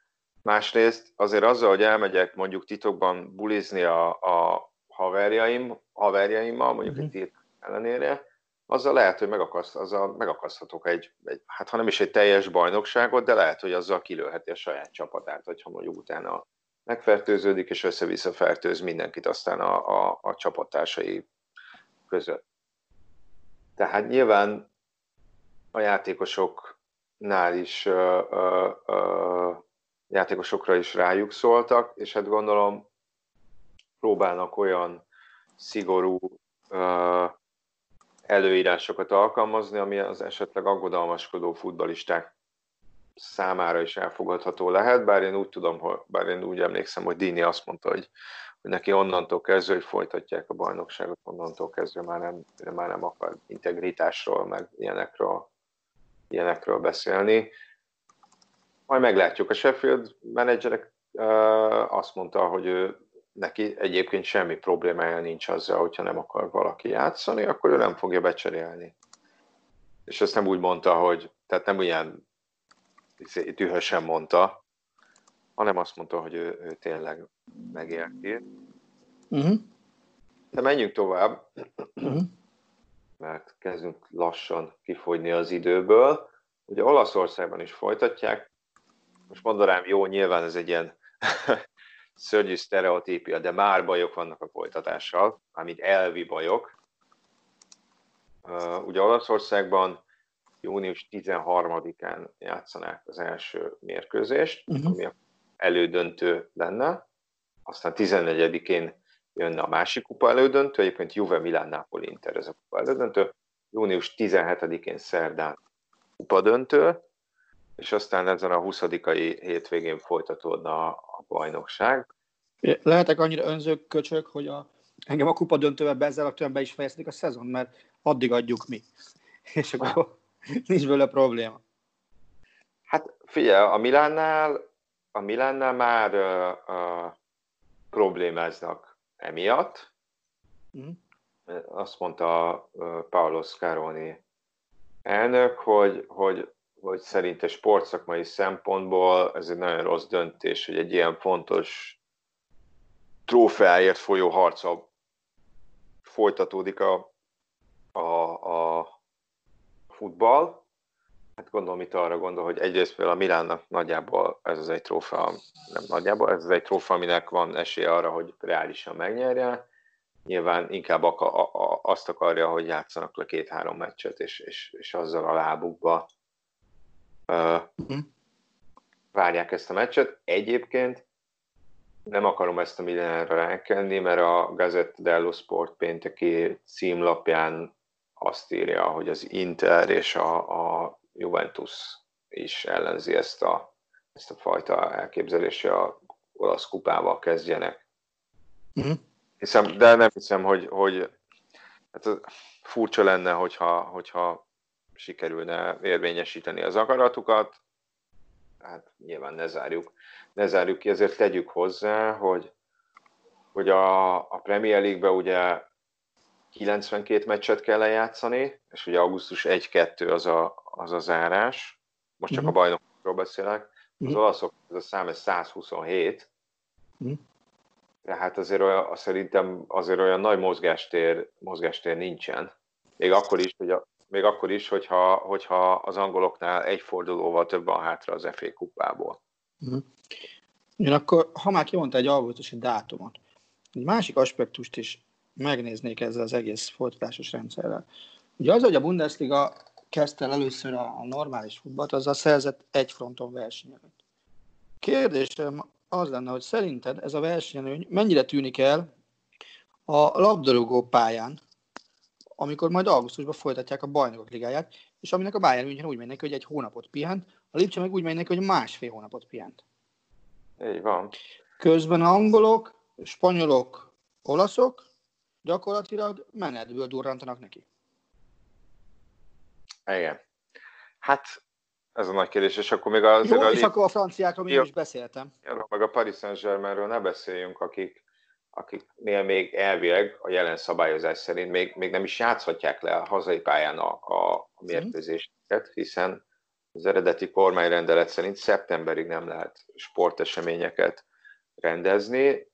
Másrészt azért azzal, hogy elmegyek mondjuk titokban bulizni a, a haverjaim, haverjaimmal, mondjuk uh-huh. egy ellenére, azzal lehet, hogy megakaszt, azzal megakaszthatok egy, egy, hát ha nem is egy teljes bajnokságot, de lehet, hogy azzal kilőheti a saját csapatát, hogyha mondjuk utána megfertőződik, és össze-vissza fertőz mindenkit aztán a, a, a csapattársai között. Tehát nyilván a játékosoknál is ö, ö, ö, játékosokra is rájuk szóltak, és hát gondolom próbálnak olyan szigorú ö, előírásokat alkalmazni, ami az esetleg aggodalmaskodó futbalisták számára is elfogadható lehet, bár én úgy tudom, bár én úgy emlékszem, hogy Dini azt mondta, hogy, hogy neki onnantól kezdve, hogy folytatják a bajnokságot, onnantól kezdve már nem, már nem akar integritásról, meg ilyenekről, ilyenekről beszélni. Majd meglátjuk. A Sheffield menedzserek azt mondta, hogy ő neki egyébként semmi problémája nincs azzal, hogyha nem akar valaki játszani, akkor ő nem fogja becserélni. És ezt nem úgy mondta, hogy, tehát nem ilyen dühösen mondta, hanem azt mondta, hogy ő, ő tényleg megérti. Uh-huh. De menjünk tovább, uh-huh. mert kezdünk lassan kifogyni az időből. Ugye Olaszországban is folytatják. Most mondanám, jó, nyilván ez egy ilyen szörnyű sztereotípia, de már bajok vannak a folytatással, amit elvi bajok. Uh, ugye Olaszországban június 13-án játszanák az első mérkőzést, uh-huh. ami elődöntő lenne, aztán 14-én jönne a másik kupa elődöntő, egyébként Juve Milán Napoli Inter ez a kupa elődöntő, június 17-én szerdán kupa döntő, és aztán ezen a 20 hétvégén folytatódna a bajnokság. Lehetek annyira önzők köcsök, hogy a, engem a kupa döntővel bezzel a be is fejezték a szezon, mert addig adjuk mi. *laughs* És akkor nincs vele probléma. Hát figyelj, a Milánnál, a Milánnál már uh, uh, problémáznak emiatt. Mm. Azt mondta uh, Paolo Scaroni elnök, hogy, hogy hogy szerinte sportszakmai szempontból ez egy nagyon rossz döntés, hogy egy ilyen fontos trófeáért folyó harca folytatódik a, a, a futball. Hát gondolom itt arra gondol, hogy egyrészt például a Milánnak nagyjából ez az egy trófea, nem nagyjából, ez az egy trófea, aminek van esélye arra, hogy reálisan megnyerje. Nyilván inkább azt akarja, hogy játszanak le két-három meccset, és, és, és azzal a lábukba uh-huh. várják ezt a meccset. Egyébként nem akarom ezt a mindenre rákenni, mert a Gazette dello Sport pénteki címlapján azt írja, hogy az Inter és a, a Juventus is ellenzi ezt a, ezt a fajta elképzelést, a olasz kupával kezdjenek. Uh-huh. Hiszem, de nem hiszem, hogy, hogy hát furcsa lenne, hogyha, hogyha sikerülne érvényesíteni az akaratukat, hát nyilván ne zárjuk, ne zárjuk ki, ezért tegyük hozzá, hogy, hogy a, a Premier League-be ugye 92 meccset kell lejátszani, és ugye augusztus 1-2 az a, az a zárás, most csak uh-huh. a mhm. bajnokokról beszélek, az uh-huh. olaszok ez a szám ez 127, uh-huh. tehát azért olyan, szerintem azért olyan nagy mozgástér, mozgástér nincsen. Még akkor is, hogy a, még akkor is, hogyha, hogyha az angoloknál egy fordulóval több van hátra az FA kupából. Uh-huh. Én akkor, ha már kimondta egy augusztusi dátumot, egy másik aspektust is megnéznék ezzel az egész folytatásos rendszerrel. Ugye az, hogy a Bundesliga kezdte el először a normális futballt, azzal szerzett egy fronton versenyeket. Kérdésem az lenne, hogy szerinted ez a versenyelőny mennyire tűnik el a labdarúgó pályán, amikor majd augusztusban folytatják a bajnokok ligáját, és aminek a Bayern München úgy mennek, hogy egy hónapot pihent, a Lipcse meg úgy mennek, hogy másfél hónapot pihent. Így van. Közben angolok, spanyolok, olaszok gyakorlatilag menetből durrantanak neki. Igen. Hát ez a nagy kérdés, és akkor még az... Jó, a és akkor a franciákról még is beszéltem. Jó, meg a Paris Saint-Germainről ne beszéljünk, akik, akiknél még elvileg a jelen szabályozás szerint még, még nem is játszhatják le a hazai pályán a, a, mhm. mérkőzéseket, hiszen az eredeti kormányrendelet szerint szeptemberig nem lehet sporteseményeket rendezni.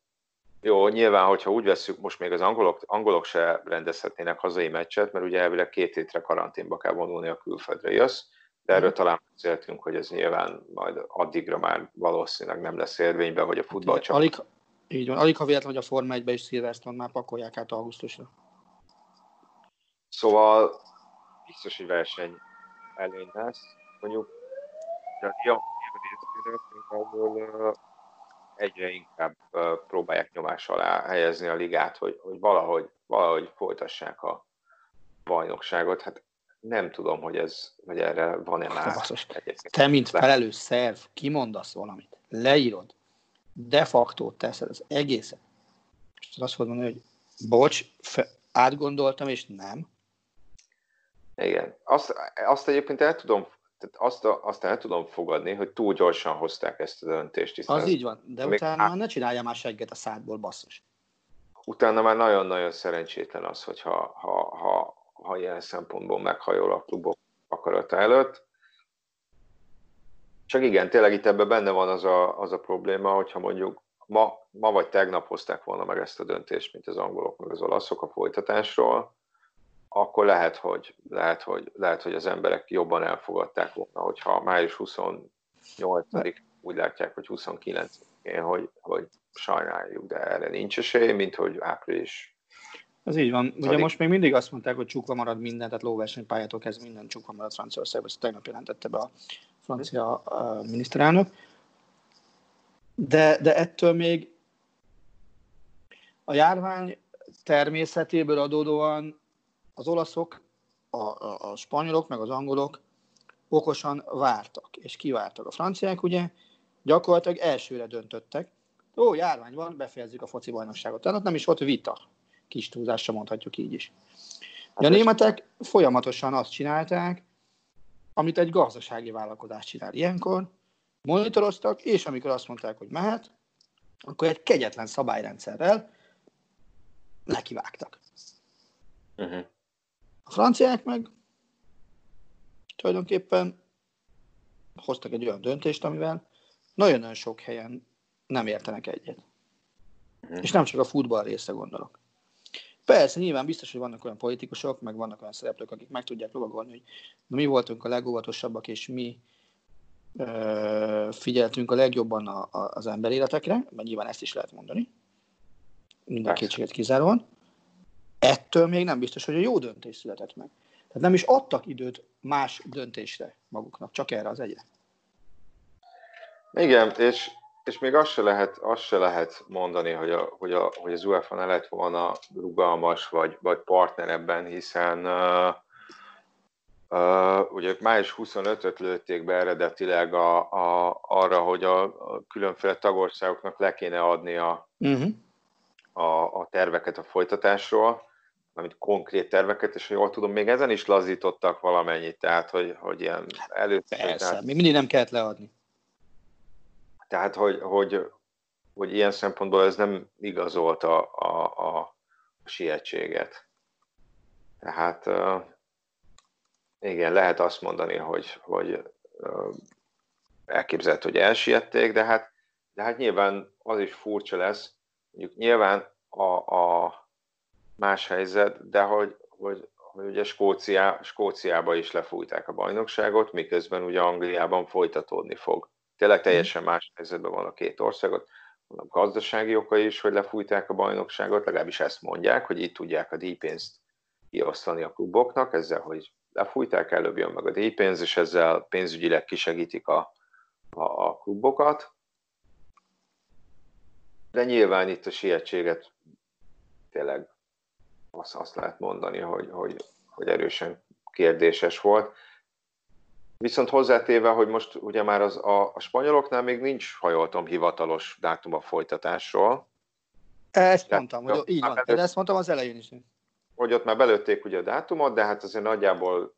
Jó, nyilván, hogyha úgy veszük, most még az angolok, angolok se rendezhetnének hazai meccset, mert ugye elvileg két hétre karanténba kell vonulni a külföldre jössz, de erről talán beszéltünk, hogy ez nyilván majd addigra már valószínűleg nem lesz érvényben, vagy a futball Alig, így van, alig ha véletlen, hogy a Forma 1 is Szilveszton már pakolják át augusztusra. Szóval biztos, hogy verseny előny lesz. Mondjuk de a ahol egyre inkább próbálják nyomás alá helyezni a ligát, hogy, hogy valahogy, valahogy folytassák a bajnokságot. Hát nem tudom, hogy ez, hogy erre van-e már. Te, mint felelős szerv, kimondasz valamit, leírod, de facto teszed az egészet, és azt fogod mondani, hogy bocs, fe, átgondoltam, és nem. Igen. Azt, azt egyébként el tudom, tehát azt, azt el tudom fogadni, hogy túl gyorsan hozták ezt a döntést. Az így van, de utána át... ne csinálja már segget a szádból, basszus. Utána már nagyon-nagyon szerencsétlen az, hogyha ha, ha, ha ilyen szempontból meghajol a klubok akarata előtt. Csak igen, tényleg itt ebben benne van az a, az a probléma, hogyha mondjuk ma, ma vagy tegnap hozták volna meg ezt a döntést, mint az angolok meg az olaszok a folytatásról, akkor lehet, hogy, lehet, hogy, lehet, hogy az emberek jobban elfogadták volna, hogyha május 28 úgy látják, hogy 29-én, hogy, hogy sajnáljuk, de erre nincs esély, mint hogy április ez így van. Ugye most még mindig azt mondták, hogy csukva marad minden, tehát lóversenypályától kezdve minden csukva marad Franciaországban, ezt tegnap jelentette be a francia miniszterelnök. De, de ettől még a járvány természetéből adódóan az olaszok, a, a, a spanyolok, meg az angolok okosan vártak, és kivártak. A franciák ugye gyakorlatilag elsőre döntöttek, ó, járvány van, befejezzük a foci bajnokságot. Tehát nem is volt vita kis túlzásra mondhatjuk így is. Hát a németek folyamatosan azt csinálták, amit egy gazdasági vállalkozás csinál ilyenkor, monitoroztak, és amikor azt mondták, hogy mehet, akkor egy kegyetlen szabályrendszerrel nekivágtak. Uh-huh. A franciák meg tulajdonképpen hoztak egy olyan döntést, amivel nagyon-nagyon sok helyen nem értenek egyet. Uh-huh. És nem csak a futball része gondolok. Persze, nyilván biztos, hogy vannak olyan politikusok, meg vannak olyan szereplők, akik meg tudják lovagolni, hogy na, mi voltunk a legóvatosabbak, és mi ö, figyeltünk a legjobban a, a, az emberéletekre, mert nyilván ezt is lehet mondani, minden kétséget kizáróan. Ettől még nem biztos, hogy a jó döntés született meg. Tehát nem is adtak időt más döntésre maguknak, csak erre az egyre. Igen, és és még azt se lehet, azt se lehet mondani, hogy, a, hogy, a, hogy az UEFA ne lett volna rugalmas vagy, vagy partner ebben, hiszen uh, uh, ugye május 25-öt lőtték be eredetileg a, a, arra, hogy a, a különféle tagországoknak le kéne adni a, uh-huh. a, a terveket a folytatásról, amit konkrét terveket, és jól tudom, még ezen is lazítottak valamennyit, tehát hogy, hogy ilyen előtt... Persze, tehát... még mindig nem kellett leadni. Tehát, hogy, hogy, hogy ilyen szempontból ez nem igazolta a, a, a sietséget. Tehát igen, lehet azt mondani, hogy, hogy elképzelhető, hogy elsiették, de hát, de hát nyilván az is furcsa lesz, mondjuk nyilván a, a más helyzet, de hogy, hogy, hogy ugye Skócia, Skóciába is lefújták a bajnokságot, miközben ugye Angliában folytatódni fog. Tényleg teljesen más helyzetben van a két országot. Mondom, gazdasági oka is, hogy lefújták a bajnokságot, legalábbis ezt mondják, hogy így tudják a díjpénzt kiosztani a kluboknak, ezzel, hogy lefújták, előbb jön meg a díjpénz, és ezzel pénzügyileg kisegítik a, a, a klubokat. De nyilván itt a sietséget tényleg azt, azt lehet mondani, hogy, hogy, hogy erősen kérdéses volt. Viszont hozzátéve, hogy most ugye már az, a, a spanyoloknál még nincs, ha jól tudom, hivatalos dátum a folytatásról. Ezt de, mondtam, hogy így van, belőtt, de ezt mondtam az elején is. Hogy ott már belőtték ugye a dátumot, de hát azért nagyjából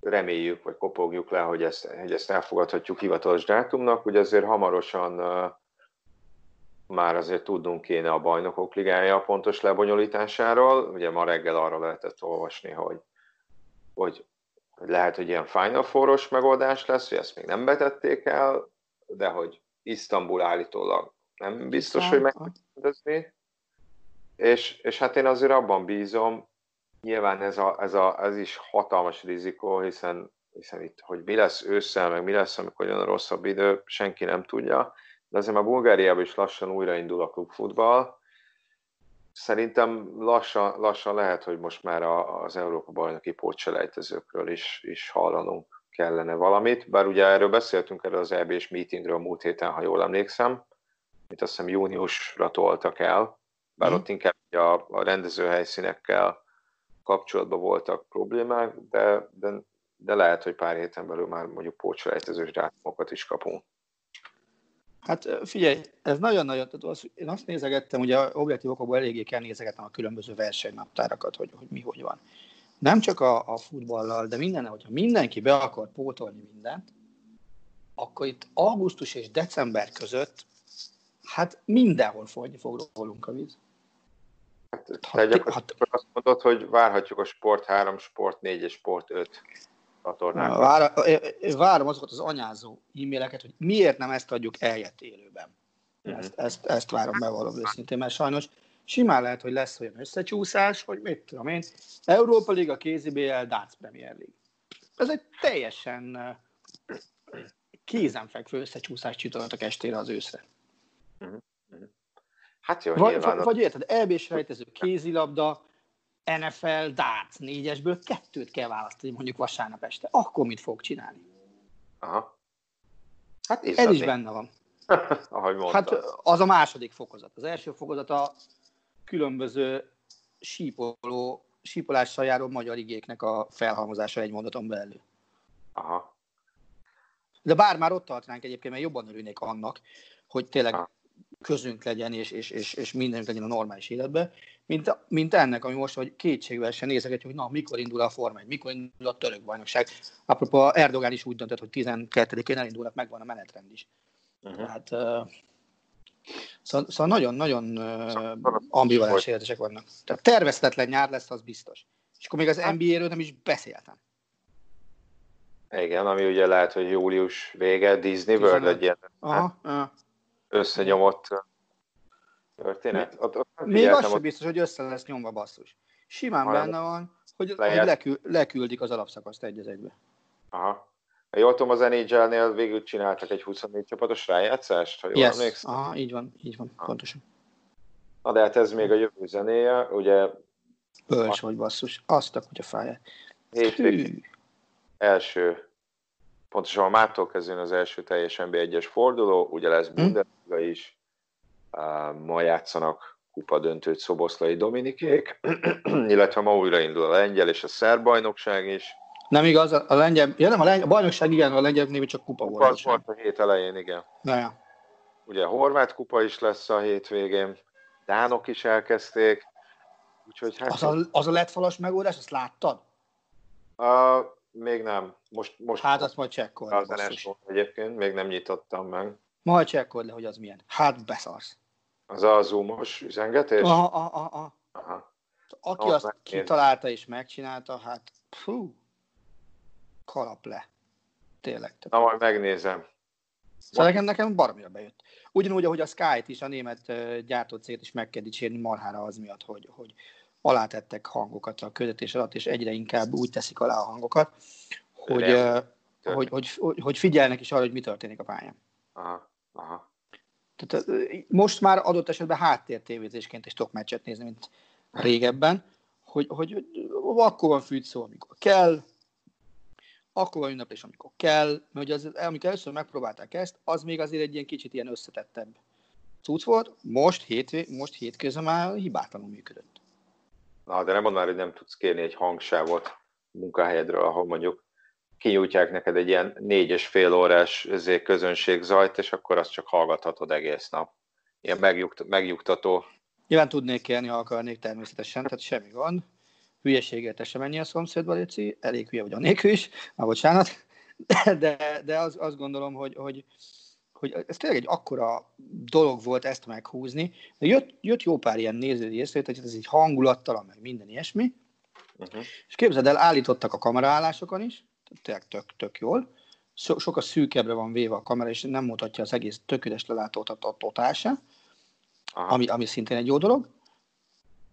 reméljük, vagy kopogjuk le, hogy ezt, hogy ezt elfogadhatjuk hivatalos dátumnak. Ugye azért hamarosan már azért tudnunk kéne a bajnokok ligája pontos lebonyolításáról. Ugye ma reggel arra lehetett olvasni, hogy, hogy lehet, hogy ilyen Final Four-os megoldás lesz, hogy ezt még nem betették el, de hogy Isztambul állítólag nem biztos, hogy megrendezni. És, és hát én azért abban bízom, nyilván ez, a, ez, a, ez is hatalmas rizikó, hiszen, hiszen itt, hogy mi lesz ősszel, meg mi lesz, amikor jön a rosszabb idő, senki nem tudja. De azért már Bulgáriában is lassan újraindul a klubfutball. Szerintem lassan, lassan lehet, hogy most már az Európa bajnoki pótselejtezőkről is, is hallanunk kellene valamit, bár ugye erről beszéltünk erről az EB-s meetingről múlt héten, ha jól emlékszem, amit azt hiszem júniusra toltak el, bár mm. ott inkább a, a rendezőhelyszínekkel kapcsolatban voltak problémák, de, de, de lehet, hogy pár héten belül már mondjuk pócselejtezős dátumokat is kapunk. Hát figyelj, ez nagyon-nagyon, én azt nézegettem, ugye objektív okokból eléggé kell nézegetnem a különböző versenynaptárakat, hogy, hogy mi hogy van. Nem csak a, a futballal, de minden, hogyha mindenki be akar pótolni mindent, akkor itt augusztus és december között hát mindenhol folyni fog rólunk a víz. Hát, ha, te ha, azt mondod, hogy várhatjuk a Sport 3, Sport 4 és Sport 5 csatornákat. Vár, várom azokat az anyázó e-maileket, hogy miért nem ezt adjuk eljött élőben. Mm-hmm. Ezt, ezt, ezt várom bevallom őszintén, mert sajnos simán lehet, hogy lesz olyan összecsúszás, hogy mit tudom én, Európa Liga, KZBL, Dánc Premier League. Ez egy teljesen kézenfekvő összecsúszás csütörtök estére az őszre. Mm-hmm. Hát jó, vagy, nyilván... vagy érted, EB-s rejtező, kézilabda, NFL, darts négyesből kettőt kell választani mondjuk vasárnap este. Akkor mit fog csinálni? Aha. Hát Ez is benne van. *laughs* Ahogy mondtad. Hát az a második fokozat. Az első fokozat a különböző sípoló, sípolással járó magyar igéknek a felhalmozása egy mondaton belül. Aha. De bár már ott tartanánk egyébként, mert jobban örülnék annak, hogy tényleg Aha közünk legyen, és, és, és, és mindenünk legyen a normális életben, mint, mint ennek, ami most, hogy kétségvel se nézegetjük, hogy na, mikor indul a Forma mikor indul a török bajnokság. Apropó, Erdogán is úgy döntött, hogy 12-én elindulnak, megvan a menetrend is. Uh-huh. Tehát, uh, szóval, szóval nagyon-nagyon uh, ambivalens életesek vannak. Tehát terveztetlen nyár lesz, az biztos. És akkor még az hát- NBA-ről nem is beszéltem. Igen, ami ugye lehet, hogy július vége, Disney World egy ilyen. Aha, összenyomott történet. Ott Még az sem biztos, hogy össze lesz nyomva basszus. Simán benne van, hogy, hogy lekül, leküldik az alapszakaszt egy az egybe. Aha. Jól tudom, az NHL-nél végül csináltak egy 24 csapatos rájátszást, ha jól yes. emlékszem. Aha, így van, így van, Aha. pontosan. Na de hát ez még a jövő zenéje, ugye... Bölcs vagy basszus, azt a kutyafáját. Hétvég első pontosan a mától kezdően az első teljes NB1-es forduló, ugye lesz hm. Bundesliga is, ma játszanak kupa döntőt Szoboszlai Dominikék, *clears throat* illetve ma újraindul a lengyel és a szerb bajnokság is. Nem igaz, a lengyel, ja nem, a, lengyel, a bajnokság igen, a lengyel név csak kupa volt. Kupa volt a hét elején, igen. Na, ja. Ugye a horvát kupa is lesz a hétvégén, Dánok is elkezdték, úgyhogy hát... Az a, az a lett falas megoldás, azt láttad? Uh, még nem. Most, most hát azt majd csekkold. Az egyébként, még nem nyitottam meg. Majd csekkold le, hogy az milyen. Hát beszarsz. Az a zoomos üzengetés? Aha, aha, aha. aha. Aki no, azt kitalálta és megcsinálta, hát fú, kalap le. Tényleg. Na majd megnézem. Szóval nekem, nekem baromira bejött. Ugyanúgy, ahogy a Sky-t is, a német gyártócéget is meg kell dicsérni marhára az miatt, hogy, hogy alátettek hangokat a közvetés alatt, és egyre inkább úgy teszik alá a hangokat, hogy, hogy, hogy, hogy, hogy figyelnek is arra, hogy mi történik a pályán. Aha, aha. Tehát, most már adott esetben háttértévézésként is tudok meccset nézni, mint régebben, hogy, hogy akkor van fűtszó, amikor kell, akkor van ünneplés, amikor kell, mert ugye az, amikor először megpróbálták ezt, az még azért egy ilyen kicsit ilyen összetettebb cucc volt, most, hétvé, most hétközben már hibátlanul működött. Na, de nem mondd már, hogy nem tudsz kérni egy hangsávot munkahelyedről, ahol mondjuk kinyújtják neked egy ilyen négy fél órás közönség zajt, és akkor azt csak hallgathatod egész nap. Ilyen megjukt, megnyugtató. Nyilván tudnék kérni, ha akarnék természetesen, tehát semmi gond. hülyeséget se menjen a szomszédba, Léci, elég hülye vagy a nélkül is, már bocsánat, *laughs* de, de, az, azt gondolom, hogy, hogy, hogy ez tényleg egy akkora dolog volt ezt meghúzni, de jött, jött jó pár ilyen nézői észrevét, hogy ez egy hangulattal, meg minden ilyesmi, uh-huh. és képzeld el, állítottak a kameraállásokon is, tényleg tök, tök jól, so, sokkal szűkebbre van véve a kamera, és nem mutatja az egész tökéletes lelátót a totál ami, ami szintén egy jó dolog.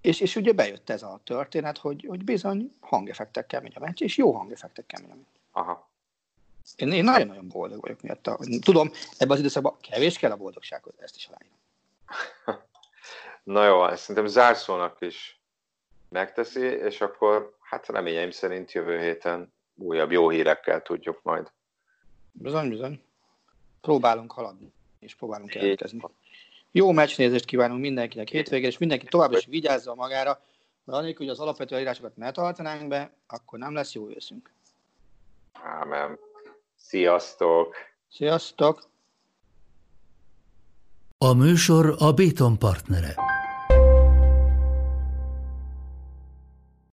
És, és ugye bejött ez a történet, hogy, hogy bizony hangeffektekkel megy a meccs, és jó hangeffektekkel megy a meccs. Aha. Én, én nagyon-nagyon boldog vagyok miatt. Tudom, ebben az időszakban kevés kell a boldogsághoz, ezt is aláírom. Na jó, ezt szerintem zárszónak is megteszi, és akkor hát reményeim szerint jövő héten újabb jó hírekkel tudjuk majd. Bizony, bizony. Próbálunk haladni, és próbálunk jelentkezni. Jó meccsnézést kívánunk mindenkinek hétvégén, és mindenki továbbra is vigyázza magára, mert anélkül, hogy az alapvető írásokat ne tartanánk be, akkor nem lesz jó őszünk. Ámen. Sziasztok! Sziasztok! A műsor a Béton partnere.